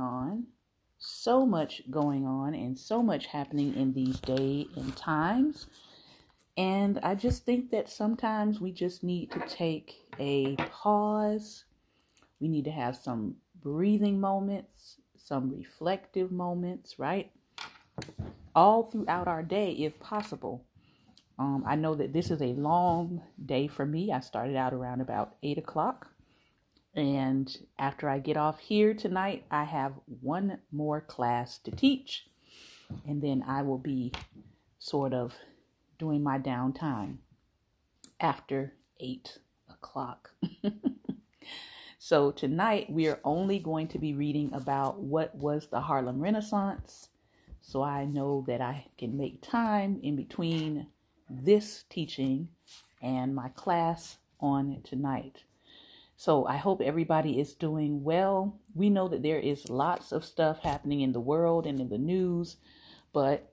on. So much going on and so much happening in these day and times. And I just think that sometimes we just need to take a pause. We need to have some breathing moments, some reflective moments, right? All throughout our day, if possible. Um, I know that this is a long day for me. I started out around about 8 o'clock. And after I get off here tonight, I have one more class to teach. And then I will be sort of doing my downtime after 8 o'clock. so tonight we are only going to be reading about what was the Harlem Renaissance. So I know that I can make time in between this teaching and my class on tonight. So I hope everybody is doing well. We know that there is lots of stuff happening in the world and in the news, but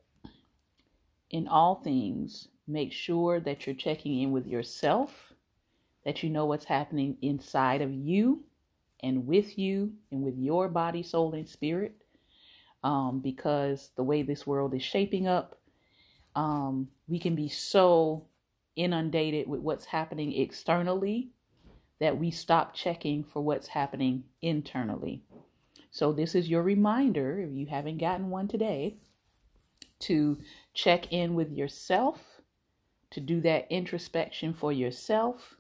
in all things, make sure that you're checking in with yourself, that you know what's happening inside of you and with you and with your body, soul, and spirit. Um, because the way this world is shaping up, um, we can be so inundated with what's happening externally that we stop checking for what's happening internally. So, this is your reminder, if you haven't gotten one today, to check in with yourself, to do that introspection for yourself,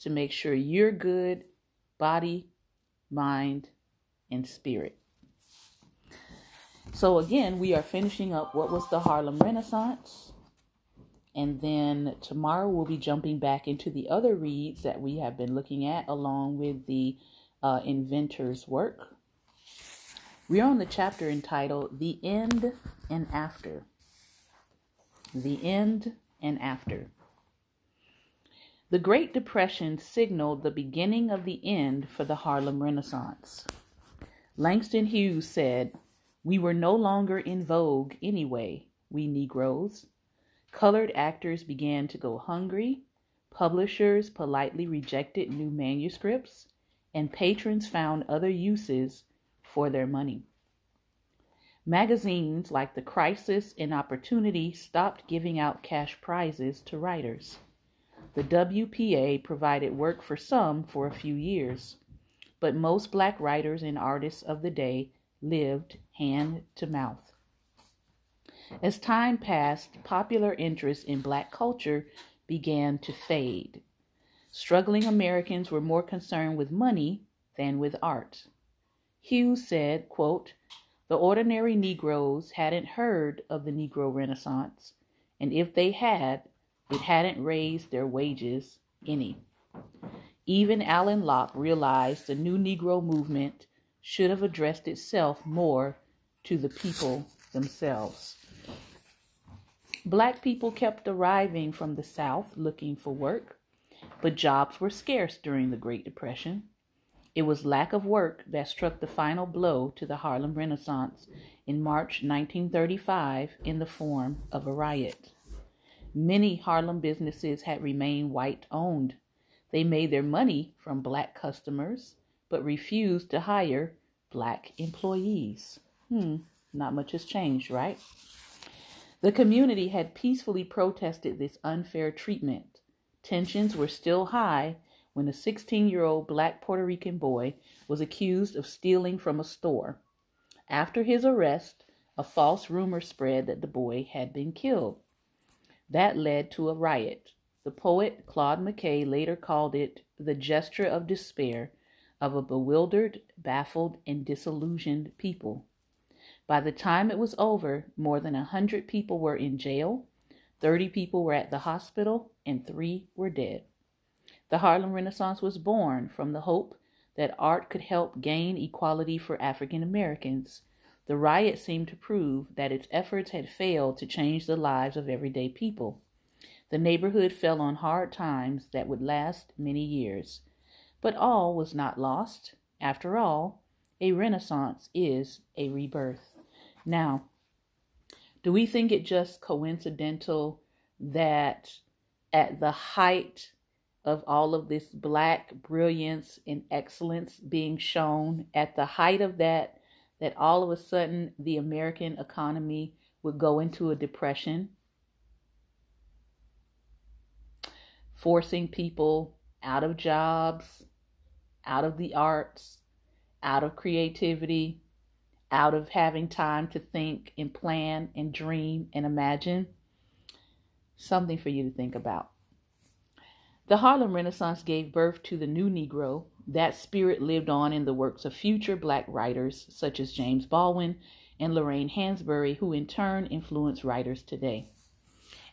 to make sure you're good, body, mind, and spirit. So, again, we are finishing up what was the Harlem Renaissance. And then tomorrow we'll be jumping back into the other reads that we have been looking at along with the uh, inventor's work. We're on the chapter entitled The End and After. The End and After. The Great Depression signaled the beginning of the end for the Harlem Renaissance. Langston Hughes said, We were no longer in vogue anyway, we Negroes. Colored actors began to go hungry, publishers politely rejected new manuscripts, and patrons found other uses for their money. Magazines like The Crisis and Opportunity stopped giving out cash prizes to writers. The WPA provided work for some for a few years, but most black writers and artists of the day lived hand to mouth. As time passed, popular interest in black culture began to fade. Struggling Americans were more concerned with money than with art. Hughes said, quote, The ordinary Negroes hadn't heard of the Negro Renaissance, and if they had, it hadn't raised their wages any. Even Alain Locke realized the new Negro movement should have addressed itself more to the people themselves. Black people kept arriving from the South looking for work, but jobs were scarce during the Great Depression. It was lack of work that struck the final blow to the Harlem Renaissance in March 1935 in the form of a riot. Many Harlem businesses had remained white owned. They made their money from black customers, but refused to hire black employees. Hmm, not much has changed, right? The community had peacefully protested this unfair treatment. Tensions were still high when a 16 year old black Puerto Rican boy was accused of stealing from a store. After his arrest, a false rumor spread that the boy had been killed. That led to a riot. The poet Claude McKay later called it the gesture of despair of a bewildered, baffled, and disillusioned people. By the time it was over, more than a hundred people were in jail, 30 people were at the hospital, and three were dead. The Harlem Renaissance was born from the hope that art could help gain equality for African Americans. The riot seemed to prove that its efforts had failed to change the lives of everyday people. The neighborhood fell on hard times that would last many years. But all was not lost. After all, a renaissance is a rebirth. Now, do we think it just coincidental that at the height of all of this black brilliance and excellence being shown, at the height of that, that all of a sudden the American economy would go into a depression, forcing people out of jobs, out of the arts, out of creativity, out of having time to think and plan and dream and imagine. Something for you to think about. The Harlem Renaissance gave birth to the new Negro. That spirit lived on in the works of future black writers such as James Baldwin and Lorraine Hansberry, who in turn influence writers today.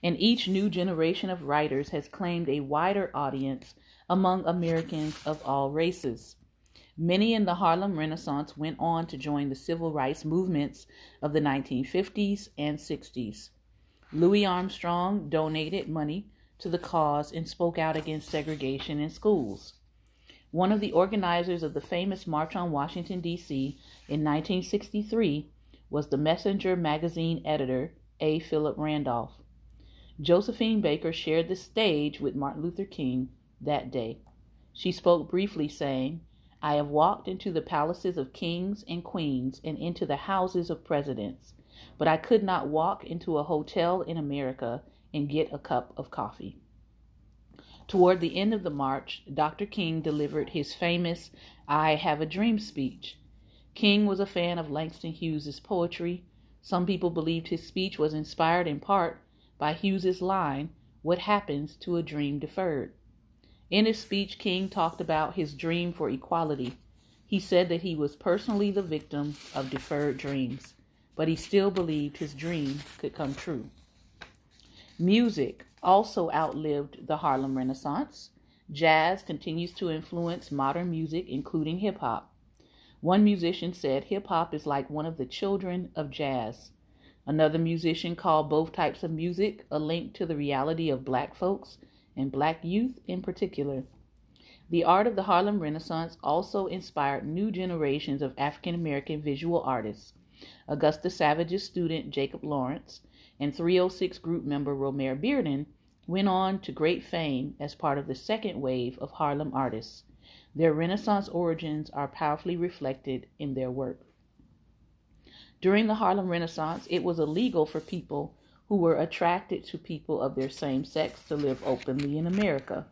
And each new generation of writers has claimed a wider audience among Americans of all races. Many in the Harlem Renaissance went on to join the civil rights movements of the 1950s and 60s. Louis Armstrong donated money to the cause and spoke out against segregation in schools. One of the organizers of the famous March on Washington, D.C. in 1963 was the Messenger magazine editor A. Philip Randolph. Josephine Baker shared the stage with Martin Luther King that day. She spoke briefly, saying, I have walked into the palaces of kings and queens and into the houses of presidents, but I could not walk into a hotel in America and get a cup of coffee. Toward the end of the march, Dr. King delivered his famous I Have a Dream speech. King was a fan of Langston Hughes's poetry. Some people believed his speech was inspired in part by Hughes's line, What happens to a dream deferred? In his speech, King talked about his dream for equality. He said that he was personally the victim of deferred dreams, but he still believed his dream could come true. Music also outlived the Harlem Renaissance. Jazz continues to influence modern music, including hip hop. One musician said hip hop is like one of the children of jazz. Another musician called both types of music a link to the reality of black folks and black youth in particular. The art of the Harlem Renaissance also inspired new generations of African American visual artists. Augusta Savage's student Jacob Lawrence and 306 group member Romare Bearden went on to great fame as part of the second wave of Harlem artists. Their Renaissance origins are powerfully reflected in their work. During the Harlem Renaissance, it was illegal for people who were attracted to people of their same sex to live openly in America.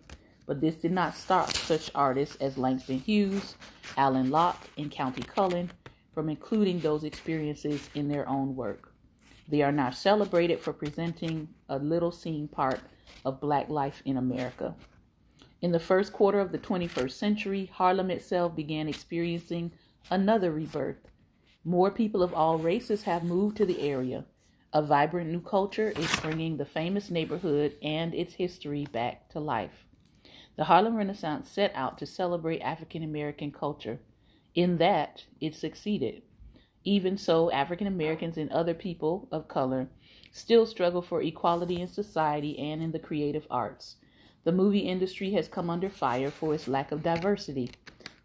But this did not stop such artists as Langston Hughes, Alain Locke, and Countee Cullen from including those experiences in their own work. They are now celebrated for presenting a little seen part of black life in America. In the first quarter of the 21st century, Harlem itself began experiencing another rebirth. More people of all races have moved to the area. A vibrant new culture is bringing the famous neighborhood and its history back to life. The Harlem Renaissance set out to celebrate African American culture. In that, it succeeded. Even so, African Americans and other people of color still struggle for equality in society and in the creative arts. The movie industry has come under fire for its lack of diversity.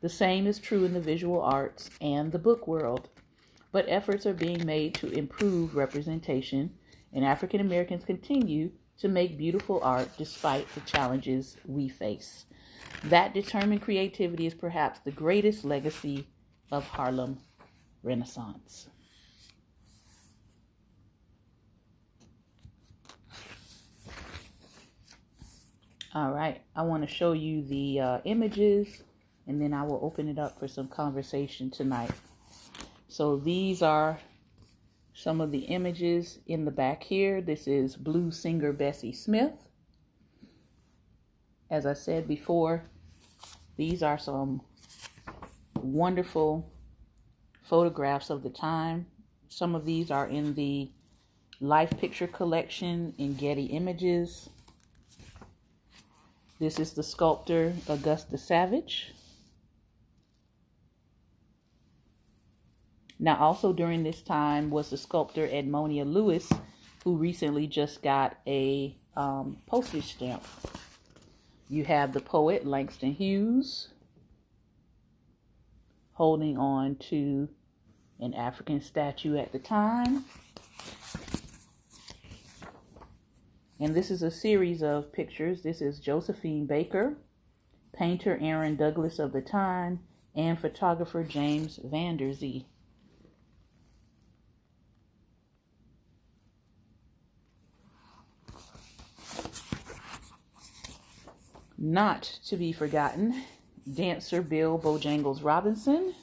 The same is true in the visual arts and the book world. But efforts are being made to improve representation, and African Americans continue to make beautiful art despite the challenges we face. That determined creativity is perhaps the greatest legacy of Harlem Renaissance. All right, I want to show you the uh, images and then I will open it up for some conversation tonight. So these are some of the images in the back here. This is blues singer Bessie Smith. As I said before, these are some wonderful photographs of the time. Some of these are in the Life Picture Collection in Getty Images. This is the sculptor Augusta Savage. Now, also during this time was the sculptor Edmonia Lewis, who recently just got a um, postage stamp. You have the poet Langston Hughes holding on to an African statue at the time. And this is a series of pictures. This is Josephine Baker, painter Aaron Douglas of the time, and photographer James Vanderzee. Not to be forgotten, dancer Bill Bojangles Robinson.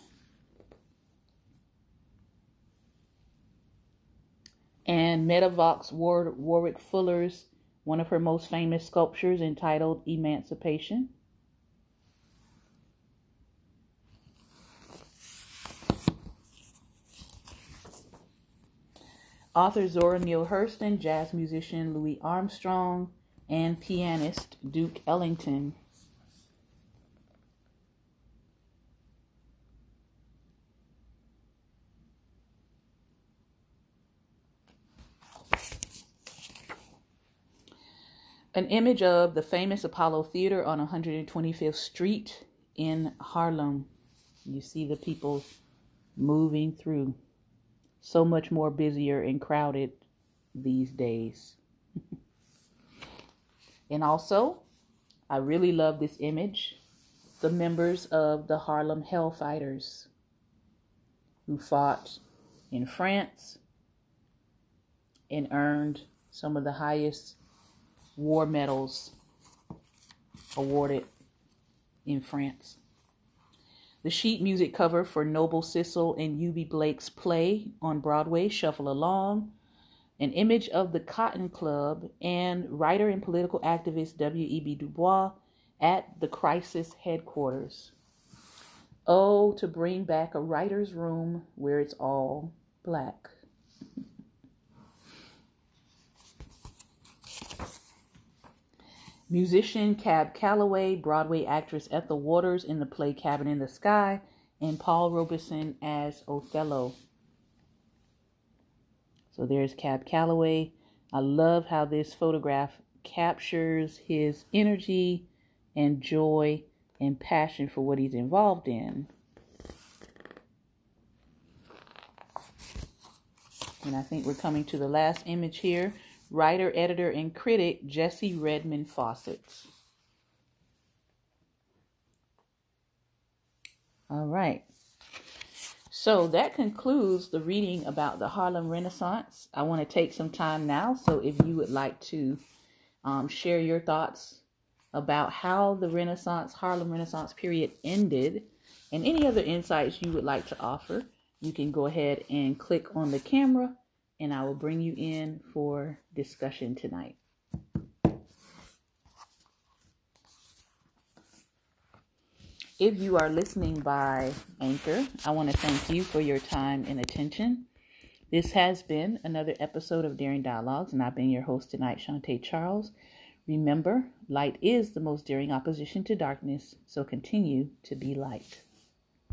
And Meta Vaux Ward Warrick Fuller's one of her most famous sculptures entitled Emancipation. Author Zora Neale Hurston, jazz musician Louis Armstrong, and pianist Duke Ellington. An image of the famous Apollo Theater on 125th Street in Harlem. You see the people moving through. So much more busier and crowded these days. And also, I really love this image. The members of the Harlem Hellfighters who fought in France and earned some of the highest war medals awarded in France. The sheet music cover for Noble Sissle and Eubie Blake's play on Broadway, Shuffle Along, an image of the Cotton Club and writer and political activist W.E.B. Du Bois at the crisis headquarters. Oh, to bring back a writer's room where it's all black. Musician Cab Calloway, Broadway actress Ethel Waters in the play Cabin in the Sky, and Paul Robeson as Othello. So there's Cab Calloway. I love how this photograph captures his energy and joy and passion for what he's involved in. And I think we're coming to the last image here. Writer, editor, and critic Jessie Redmon Fauset. All right. So that concludes the reading about the Harlem Renaissance. I want to take some time now. So if you would like to um, share your thoughts about how the Renaissance, Harlem Renaissance period ended, and any other insights you would like to offer, you can go ahead and click on the camera and I will bring you in for discussion tonight. If you are listening by Anchor, I want to thank you for your time and attention. This has been another episode of Daring Dialogues, and I've been your host tonight, Shantae Charles. Remember, light is the most daring opposition to darkness, so continue to be light.